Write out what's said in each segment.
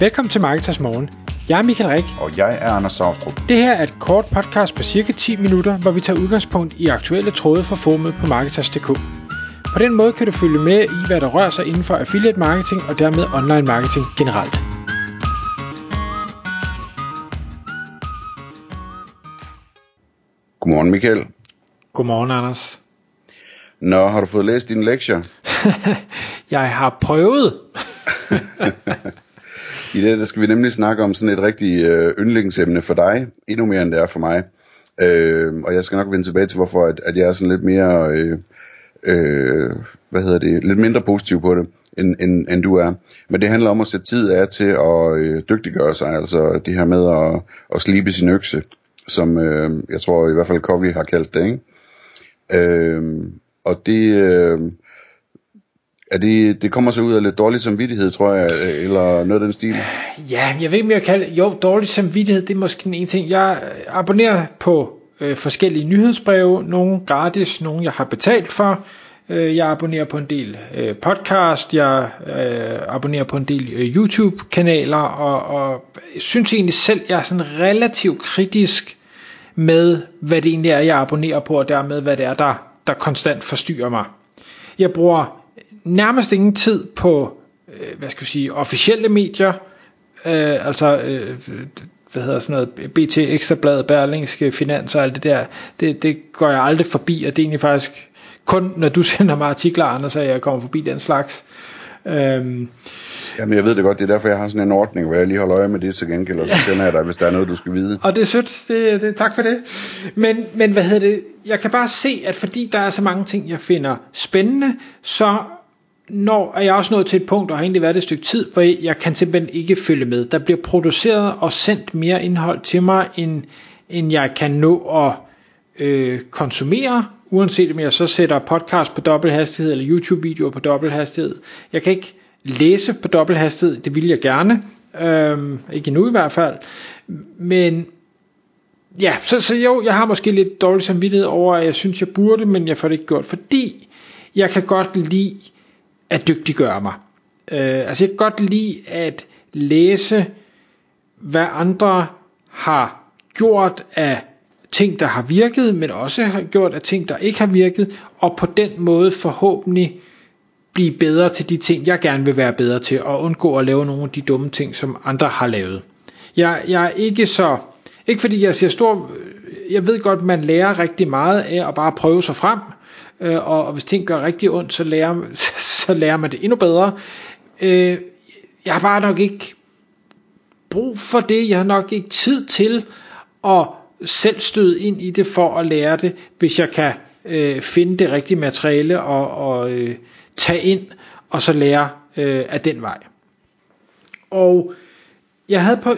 Velkommen til Marketers Morgen. Jeg er Michael Rik. Og jeg er Anders Saustrup. Det her er et kort podcast på cirka 10 minutter, hvor vi tager udgangspunkt i aktuelle tråde fra formet på Marketers.dk. På den måde kan du følge med i, hvad der rører sig inden for affiliate marketing og dermed online marketing generelt. Godmorgen Michael. Godmorgen Anders. Nå, har du fået læst dine lektier? jeg har prøvet. I dag der skal vi nemlig snakke om sådan et rigtig øh, yndlingsemne for dig, endnu mere end det er for mig. Øh, og jeg skal nok vende tilbage til, hvorfor at, at jeg er sådan lidt mere, øh, øh, hvad hedder det, lidt mindre positiv på det, end, end, end du er. Men det handler om at sætte tid af til at øh, dygtiggøre sig, altså det her med at, at slibe sin økse, som øh, jeg tror i hvert fald Covey har kaldt det, ikke? Øh, og det... Øh, er det, det kommer så ud af lidt dårlig samvittighed, tror jeg, eller noget af den stil? Ja, jeg ved ikke, om jeg kalder. Jo, dårlig samvittighed, det er måske den ene ting. Jeg abonnerer på øh, forskellige nyhedsbreve, nogle gratis, nogle jeg har betalt for. Øh, jeg abonnerer på en del øh, podcast, jeg øh, abonnerer på en del øh, YouTube-kanaler, og, og synes egentlig selv, jeg er sådan relativt kritisk med, hvad det egentlig er, jeg abonnerer på, og dermed, hvad det er, der, der konstant forstyrrer mig. Jeg bruger nærmest ingen tid på, øh, hvad skal vi sige, officielle medier, øh, altså, øh, hvad hedder sådan noget, BT, Ekstrablad, Berlingske, Finans og alt det der, det, det går jeg aldrig forbi, og det er egentlig faktisk kun, når du sender mig artikler, Anders, at jeg kommer forbi den slags. Øhm, Jamen jeg ved det godt, det er derfor jeg har sådan en ordning, hvor jeg lige holder øje med det til gengæld, og så sender jeg dig, hvis der er noget, du skal vide. Og det er sødt, det, det, tak for det. Men, men hvad hedder det, jeg kan bare se, at fordi der er så mange ting, jeg finder spændende, så når er jeg også nået til et punkt, og har egentlig været et stykke tid, hvor jeg kan simpelthen ikke følge med. Der bliver produceret og sendt mere indhold til mig, end, end jeg kan nå at øh, konsumere, uanset om jeg så sætter podcast på dobbelt hastighed, eller YouTube-videoer på dobbelt hastighed. Jeg kan ikke læse på dobbelt hastighed, det vil jeg gerne, øh, ikke endnu i hvert fald, men ja, så, så jo, jeg har måske lidt dårlig samvittighed over, at jeg synes, jeg burde, men jeg får det ikke gjort, fordi jeg kan godt lide at dygtiggøre mig. Øh, altså jeg kan godt lide at læse, hvad andre har gjort af ting, der har virket, men også har gjort af ting, der ikke har virket, og på den måde forhåbentlig blive bedre til de ting, jeg gerne vil være bedre til, og undgå at lave nogle af de dumme ting, som andre har lavet. Jeg, jeg er ikke så, ikke fordi jeg ser stor, jeg ved godt, man lærer rigtig meget af at bare prøve sig frem, øh, og, og hvis ting gør rigtig ondt, så lærer, så lærer man det endnu bedre. Øh, jeg har bare nok ikke brug for det, jeg har nok ikke tid til at selv støde ind i det for at lære det, hvis jeg kan øh, finde det rigtige materiale og, og øh, tage ind og så lære øh, af den vej. Og jeg havde på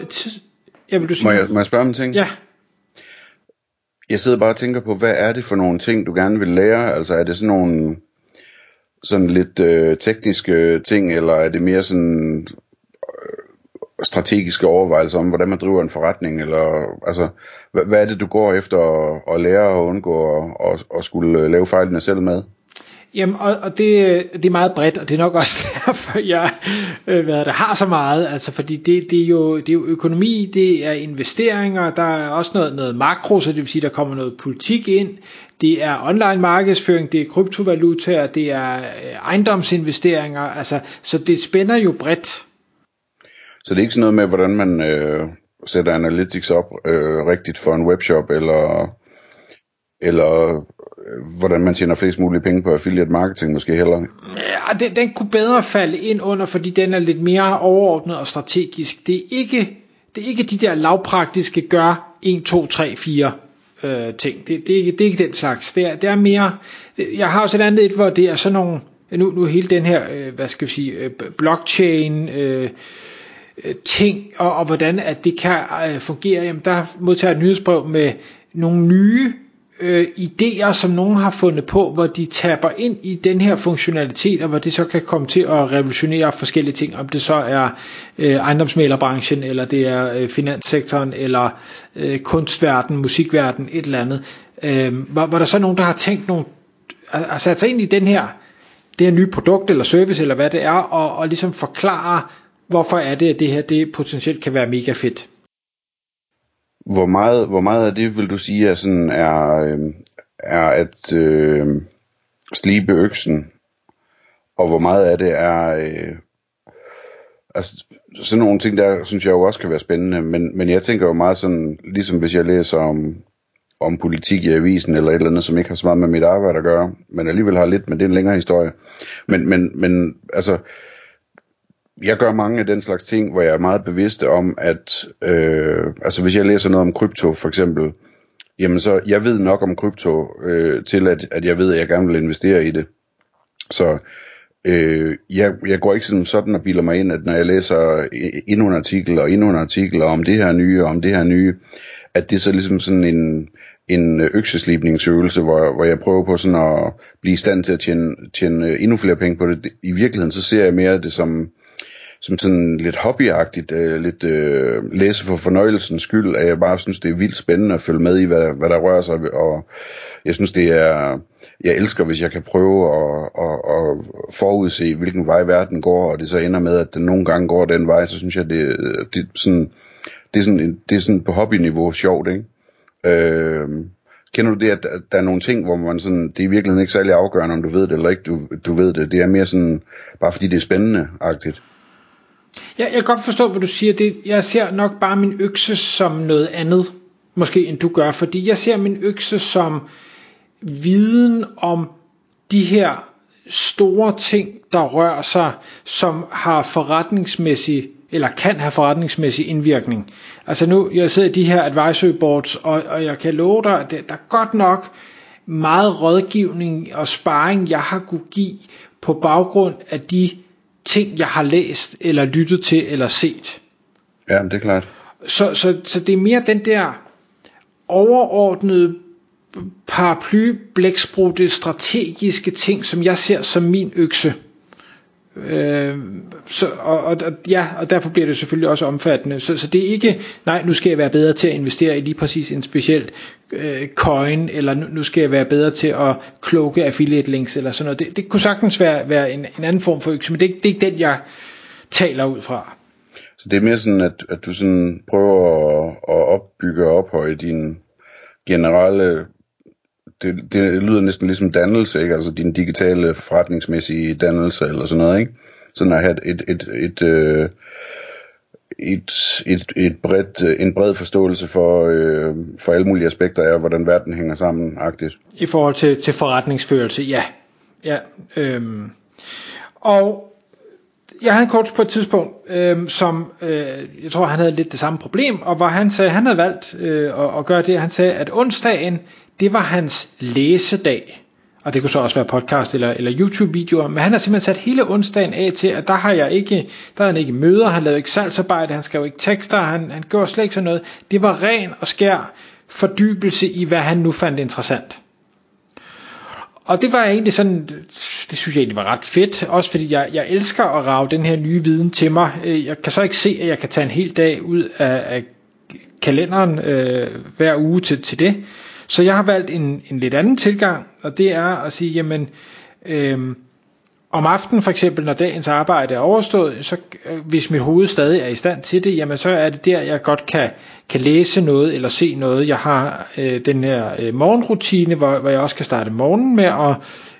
jeg vil du sige må, jeg, må jeg spørge om en ting? Ja. Jeg sidder bare og tænker på, hvad er det for nogle ting, du gerne vil lære? Altså er det sådan nogle sådan lidt øh, tekniske ting, eller er det mere sådan øh, strategiske overvejelser om, hvordan man driver en forretning, eller altså, hvad, hvad er det, du går efter at, at lære og undgå at, at, at skulle øh, lave fejlene selv med? Jamen, og, og det, det er meget bredt, og det er nok også derfor, jeg øh, hvad det, har så meget, altså fordi det, det, er jo, det er jo økonomi, det er investeringer, der er også noget, noget makro, så det vil sige, der kommer noget politik ind, det er online markedsføring, det er kryptovalutaer, det er øh, ejendomsinvesteringer, altså, så det spænder jo bredt. Så det er ikke sådan noget med, hvordan man øh, sætter analytics op øh, rigtigt for en webshop, eller, eller hvordan man tjener flest mulige penge på affiliate marketing måske heller. Ja, den, den kunne bedre falde ind under, fordi den er lidt mere overordnet og strategisk. Det er ikke, det er ikke de der lavpraktiske gør 1, 2, 3, 4 øh, ting. Det, det, er ikke, det er ikke den slags. Det er, det er mere, jeg har også et andet et, hvor det er sådan nogle, nu, nu hele den her, øh, hvad skal vi sige, øh, blockchain, øh, øh ting, og, og hvordan at det kan øh, fungere, jamen der modtager et nyhedsbrev med nogle nye øh, idéer, som nogen har fundet på, hvor de tapper ind i den her funktionalitet, og hvor det så kan komme til at revolutionere forskellige ting, om det så er øh, ejendomsmalerbranchen, eller det er øh, finanssektoren, eller øh, kunstverden, musikverden, et eller andet. Øh, hvor, hvor der så er nogen, der har tænkt nogle, har sat sig ind i den her, det her nye produkt eller service, eller hvad det er, og, og ligesom forklare, hvorfor er det, at det her det potentielt kan være mega fedt? Hvor meget, hvor meget af det vil du sige er, sådan, er, øh, er at øh, slibe øksen, og hvor meget af det er... Øh, altså, sådan nogle ting der, synes jeg jo også kan være spændende, men, men jeg tænker jo meget sådan, ligesom hvis jeg læser om, om politik i avisen, eller et eller andet, som ikke har så meget med mit arbejde at gøre, men alligevel har lidt, men det er en længere historie. Men, men, men altså, jeg gør mange af den slags ting, hvor jeg er meget bevidst om, at øh, altså hvis jeg læser noget om krypto for eksempel, jamen så jeg ved nok om krypto øh, til, at, at jeg ved, at jeg gerne vil investere i det. Så øh, jeg, jeg går ikke sådan, sådan og bilder mig ind, at når jeg læser øh, endnu en artikel og endnu en artikel om det her nye og om det her nye, at det er så ligesom sådan en, en øh, økseslibningsøvelse, hvor, hvor jeg prøver på sådan at blive i stand til at tjene, tjene øh, endnu flere penge på det. I virkeligheden så ser jeg mere det som, som sådan lidt hobbyagtigt, øh, lidt øh, læse for fornøjelsens skyld, at jeg bare synes, det er vildt spændende at følge med i, hvad, hvad der rører sig, og jeg synes, det er, jeg elsker, hvis jeg kan prøve at, at, at forudse, hvilken vej verden går, og det så ender med, at den nogle gange går den vej, så synes jeg, det, det, sådan, det, er, sådan, det er sådan på hobbyniveau sjovt, ikke? Øh, kender du det, at der er nogle ting, hvor man sådan, det er i virkeligheden ikke særlig afgørende, om du ved det eller ikke, du, du ved det. Det er mere sådan, bare fordi det er spændende-agtigt. Jeg, jeg kan godt forstå, hvad du siger. Det, jeg ser nok bare min økse som noget andet, måske end du gør, fordi jeg ser min økse som viden om de her store ting, der rører sig, som har forretningsmæssig eller kan have forretningsmæssig indvirkning. Altså nu, jeg sidder i de her advisory boards, og, og jeg kan love dig, at der er godt nok meget rådgivning og sparring, jeg har kunne give på baggrund af de ting, jeg har læst, eller lyttet til, eller set. Ja, det er klart. Så, så, så det er mere den der overordnede paraply blæksprutte strategiske ting, som jeg ser som min økse. Øh, så, og, og, ja, og derfor bliver det selvfølgelig også omfattende. Så, så det er ikke, nej, nu skal jeg være bedre til at investere i lige præcis en speciel øh, coin, eller nu, nu skal jeg være bedre til at kloge affiliate links, eller sådan noget. Det, det kunne sagtens være, være en, en anden form for økse, men det, det er ikke den, jeg taler ud fra. Så det er mere sådan, at, at du sådan prøver at, at opbygge og ophøje din generelle det, det lyder næsten ligesom dannelse, ikke? Altså din digitale forretningsmæssige dannelse eller sådan noget, ikke? Sådan at have et, et, et, et, øh, et, et, et bredt, en bred forståelse for, øh, for alle mulige aspekter af, hvordan verden hænger sammen, agtigt. I forhold til, til forretningsførelse, ja. ja øhm. Og jeg havde en coach på et tidspunkt, øh, som øh, jeg tror, han havde lidt det samme problem, og hvor han sagde, han havde valgt øh, at, at gøre det, han sagde, at onsdagen, det var hans læsedag. Og det kunne så også være podcast eller, eller YouTube-videoer, men han har simpelthen sat hele onsdagen af til, at der har jeg ikke, der har han ikke møder, han lavede ikke salgsarbejde, han skrev ikke tekster, han, han gjorde slet ikke sådan noget. Det var ren og skær fordybelse i, hvad han nu fandt interessant. Og det var egentlig sådan, det synes jeg egentlig var ret fedt, også fordi jeg, jeg elsker at rave den her nye viden til mig. Øh, jeg kan så ikke se, at jeg kan tage en hel dag ud af, af kalenderen øh, hver uge til, til det. Så jeg har valgt en, en lidt anden tilgang, og det er at sige, jamen, øh, om aftenen for eksempel, når dagens arbejde er overstået, så øh, hvis mit hoved stadig er i stand til det, jamen så er det der, jeg godt kan, kan læse noget eller se noget. Jeg har øh, den her øh, morgenrutine, hvor, hvor jeg også kan starte morgenen med at,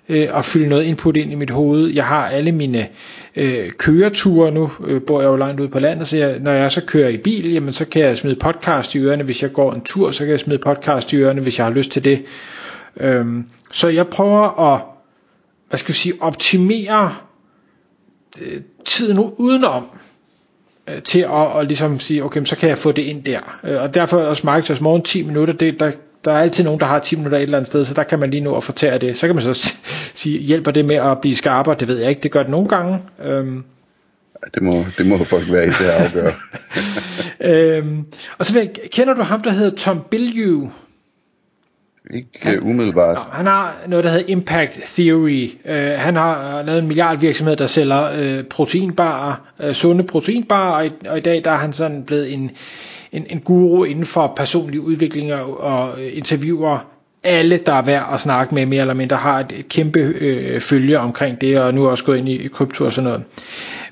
øh, at fylde noget input ind i mit hoved. Jeg har alle mine øh, køreture, nu øh, bor jeg jo langt ude på landet, så jeg, når jeg så kører i bil, jamen så kan jeg smide podcast i ørerne. Hvis jeg går en tur, så kan jeg smide podcast i ørerne, hvis jeg har lyst til det. Øh, så jeg prøver at hvad skal vi sige, optimere øh, tiden udenom øh, til at, at ligesom sige, okay, så kan jeg få det ind der. Øh, og derfor er også Morgen 10 minutter, det, der, der er altid nogen, der har 10 minutter et eller andet sted, så der kan man lige nu at fortære det. Så kan man så sige, hjælper det med at blive skarpere? Det ved jeg ikke, det gør det nogle gange. Øhm. Det må, det må folk være i til at afgøre. øhm, og så kender du ham, der hedder Tom Bilyeu? Ikke han, umiddelbart. Nå, han har noget, der hedder Impact Theory. Uh, han har lavet en milliardvirksomhed, der sælger uh, proteinbarer, uh, sunde proteinbarer, og i, og i dag der er han sådan blevet en, en, en guru inden for personlig udvikling og, og interviewer alle, der er værd at snakke med, mere eller mindre har et, et kæmpe øh, følge omkring det, og nu er også gået ind i, i krypto og sådan noget.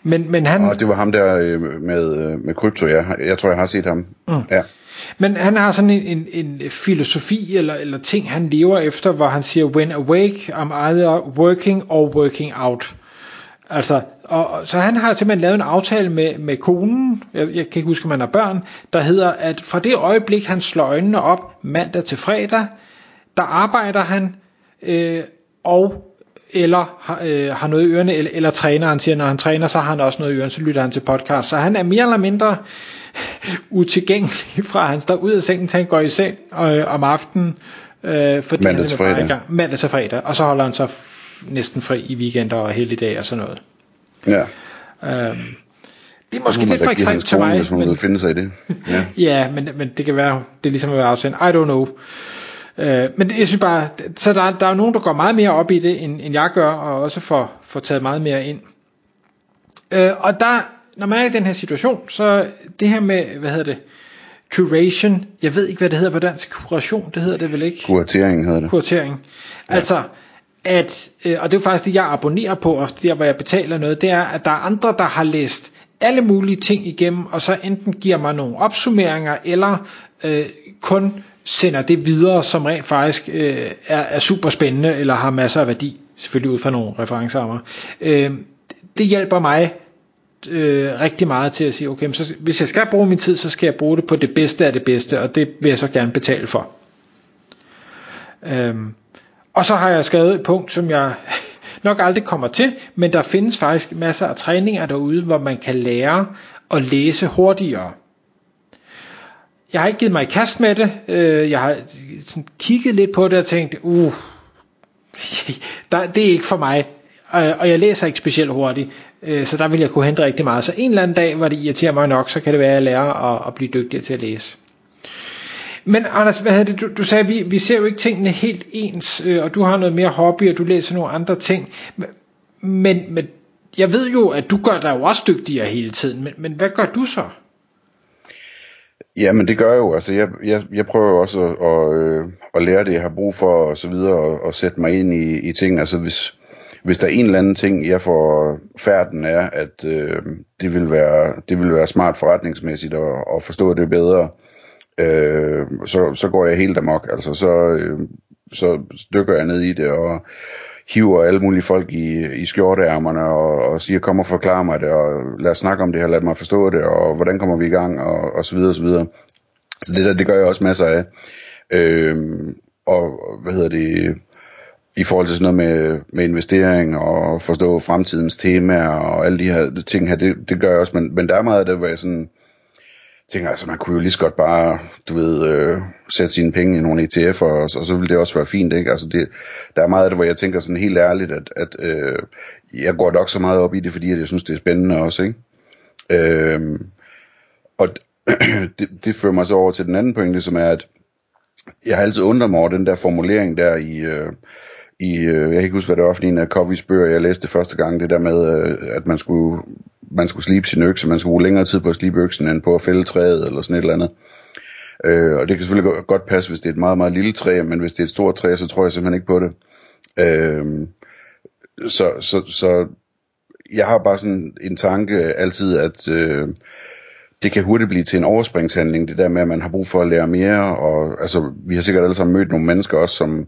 Men, men han... Og det var ham der øh, med, øh, med krypto, ja. Jeg tror, jeg har set ham. Mm. Ja. Men han har sådan en, en, en filosofi eller, eller ting, han lever efter, hvor han siger, when awake, I'm either working or working out. Altså, og, så han har simpelthen lavet en aftale med, med konen, jeg, jeg kan ikke huske, om han har børn, der hedder, at fra det øjeblik, han slår øjnene op mandag til fredag, der arbejder han, øh, og eller har, øh, har noget i ørerne, eller, eller træner. Han siger, når han træner, så har han også noget i ørerne, så lytter han til podcast. Så han er mere eller mindre utilgængelig fra, han står ud af sengen, til han går i seng øh, om aftenen, øh, fordi mandag han til fredag. i gang. Mandag til fredag, og så holder han så f- næsten fri i weekender og helligdage og sådan noget. Ja. Øhm, det er måske lidt for ekstremt til mig. Hvis hun Men, finde sig i det. Ja. ja, men, men det kan være, det er ligesom at være afsendt. I don't know. Øh, men jeg synes bare, så der, der er nogen, der går meget mere op i det, end, end jeg gør, og også får, får taget meget mere ind. Øh, og der, når man er i den her situation, så det her med, hvad hedder det, curation, jeg ved ikke, hvad det hedder på dansk, kuration, det hedder det vel ikke? Kuratering hedder det. kuratering. Altså, at, øh, og det er jo faktisk det, jeg abonnerer på, og der hvor jeg betaler noget, det er, at der er andre, der har læst alle mulige ting igennem, og så enten giver mig nogle opsummeringer, eller øh, kun sender det videre, som rent faktisk øh, er, er super spændende, eller har masser af værdi, selvfølgelig ud fra nogle referencerammer. Øh, det hjælper mig øh, rigtig meget til at sige, okay, men så, hvis jeg skal bruge min tid, så skal jeg bruge det på det bedste af det bedste, og det vil jeg så gerne betale for. Øh, og så har jeg skrevet et punkt, som jeg nok aldrig kommer til, men der findes faktisk masser af træninger derude, hvor man kan lære at læse hurtigere. Jeg har ikke givet mig i kast med det. Øh, Jeg har sådan kigget lidt på det og tænkt, uh, der, det er ikke for mig. Og jeg læser ikke specielt hurtigt, øh, så der vil jeg kunne hente rigtig meget. Så en eller anden dag, hvor det irriterer mig nok, så kan det være, at jeg lærer at, at blive dygtigere til at læse. Men Anders, hvad havde det, du, du sagde, vi, vi ser jo ikke tingene helt ens, øh, og du har noget mere hobby, og du læser nogle andre ting. Men, men jeg ved jo, at du gør dig jo også dygtigere hele tiden, men, men hvad gør du så? Ja, men det gør jeg jo. Altså, jeg, jeg, jeg prøver jo også at, at, øh, at lære det, jeg har brug for, og så videre, og, og sætte mig ind i, i ting. Altså, hvis, hvis der er en eller anden ting, jeg får færden er, at øh, det, vil være, det vil være smart forretningsmæssigt at, at forstå det bedre, øh, så, så går jeg helt amok. Altså, så, øh, så dykker jeg ned i det, og hiver alle mulige folk i, i skjorteærmerne og, og siger, kom og forklar mig det, og lad os snakke om det her, lad mig forstå det, og hvordan kommer vi i gang, og, og så videre, og så videre. Så det der, det gør jeg også masser af. Øhm, og hvad hedder det, i forhold til sådan noget med, med investering og forstå fremtidens temaer og alle de her ting her, det, det gør jeg også, men, men der er meget af det, hvor jeg sådan tænker, altså man kunne jo lige så godt bare, du ved, øh, sætte sine penge i nogle ETF'er, og, og så ville det også være fint, ikke? Altså det, der er meget af det, hvor jeg tænker sådan helt ærligt, at, at øh, jeg går nok så meget op i det, fordi at jeg synes, det er spændende også, ikke? Øh, og det, det fører mig så over til den anden pointe, som er, at jeg har altid undret mig over den der formulering der i, øh, i øh, jeg kan ikke huske, hvad det var for en af Coveys bøger, jeg læste første gang, det der med, øh, at man skulle, man skulle slibe sin økse, man skulle bruge længere tid på at slibe øksen, end på at fælde træet, eller sådan et eller andet. Øh, og det kan selvfølgelig godt passe, hvis det er et meget, meget lille træ, men hvis det er et stort træ, så tror jeg simpelthen ikke på det. Øh, så, så, så jeg har bare sådan en tanke altid, at øh, det kan hurtigt blive til en overspringshandling, det der med, at man har brug for at lære mere, og altså, vi har sikkert alle sammen mødt nogle mennesker også, som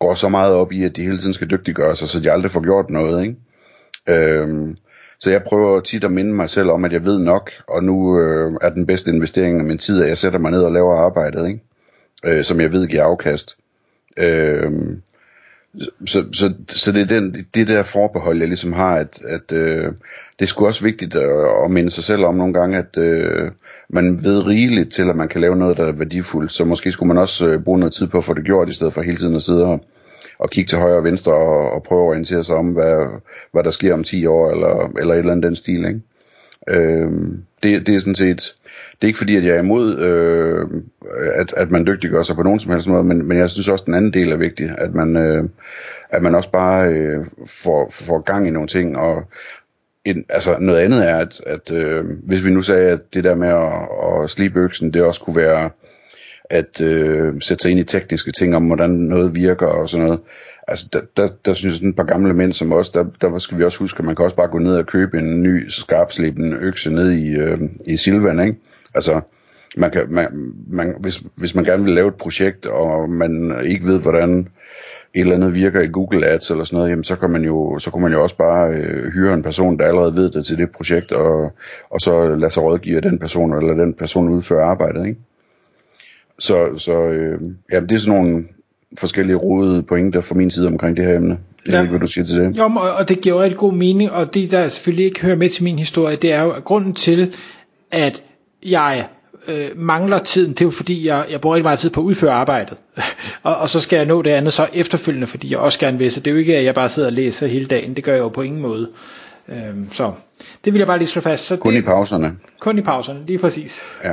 går så meget op i, at de hele tiden skal dygtiggøre sig, så de aldrig får gjort noget, ikke? Øhm, så jeg prøver tit at minde mig selv om, at jeg ved nok, og nu øh, er den bedste investering af min tid, at jeg sætter mig ned og laver arbejdet, ikke? Øh, som jeg ved giver afkast. Øh, så, så, så det er den, det der forbehold, jeg ligesom har, at, at øh, det er sgu også vigtigt at, at minde sig selv om nogle gange, at øh, man ved rigeligt til, at man kan lave noget, der er værdifuldt. Så måske skulle man også øh, bruge noget tid på at få det gjort, i stedet for hele tiden at sidde og, og kigge til højre og venstre og, og prøve at orientere sig om, hvad, hvad der sker om 10 år, eller, eller et eller andet den stil. Ikke? Øh, det, det er sådan set, det er ikke fordi, at jeg er imod, øh, at, at man dygtiggør sig på nogen som helst måde, men, men jeg synes også, at den anden del er vigtig, at man, øh, at man også bare øh, får, får gang i nogle ting, og en, altså noget andet er, at, at øh, hvis vi nu sagde, at det der med at, at slibe øksen, det også kunne være at øh, sætte sig ind i tekniske ting om, hvordan noget virker og sådan noget. altså der, der, der synes jeg sådan et par gamle mænd som os, der, der skal vi også huske, at man kan også bare gå ned og købe en ny skarpslebende økse ned i, øh, i Silvan, ikke? Altså, man kan, man, man, hvis, hvis man gerne vil lave et projekt, og man ikke ved, hvordan et eller andet virker i Google Ads eller sådan noget, jamen så kan man jo, så kan man jo også bare øh, hyre en person, der allerede ved det til det projekt, og, og så lade sig rådgive den person, eller den person udføre arbejdet, ikke? Så, så øh, ja, det er sådan nogle forskellige rodede pointer fra min side omkring det her emne. Jeg ja. ved ikke, hvad du siger til det. Jo, og det giver rigtig god mening, og det, der selvfølgelig ikke hører med til min historie, det er jo grunden til, at jeg øh, mangler tiden, det er jo fordi, jeg, jeg bruger rigtig meget tid på at udføre arbejdet. og, og så skal jeg nå det andet så efterfølgende, fordi jeg også gerne vil. Så det er jo ikke, at jeg bare sidder og læser hele dagen. Det gør jeg jo på ingen måde. Øhm, så det vil jeg bare lige slå fast. Så kun det, i pauserne. Kun i pauserne, lige præcis. Ja.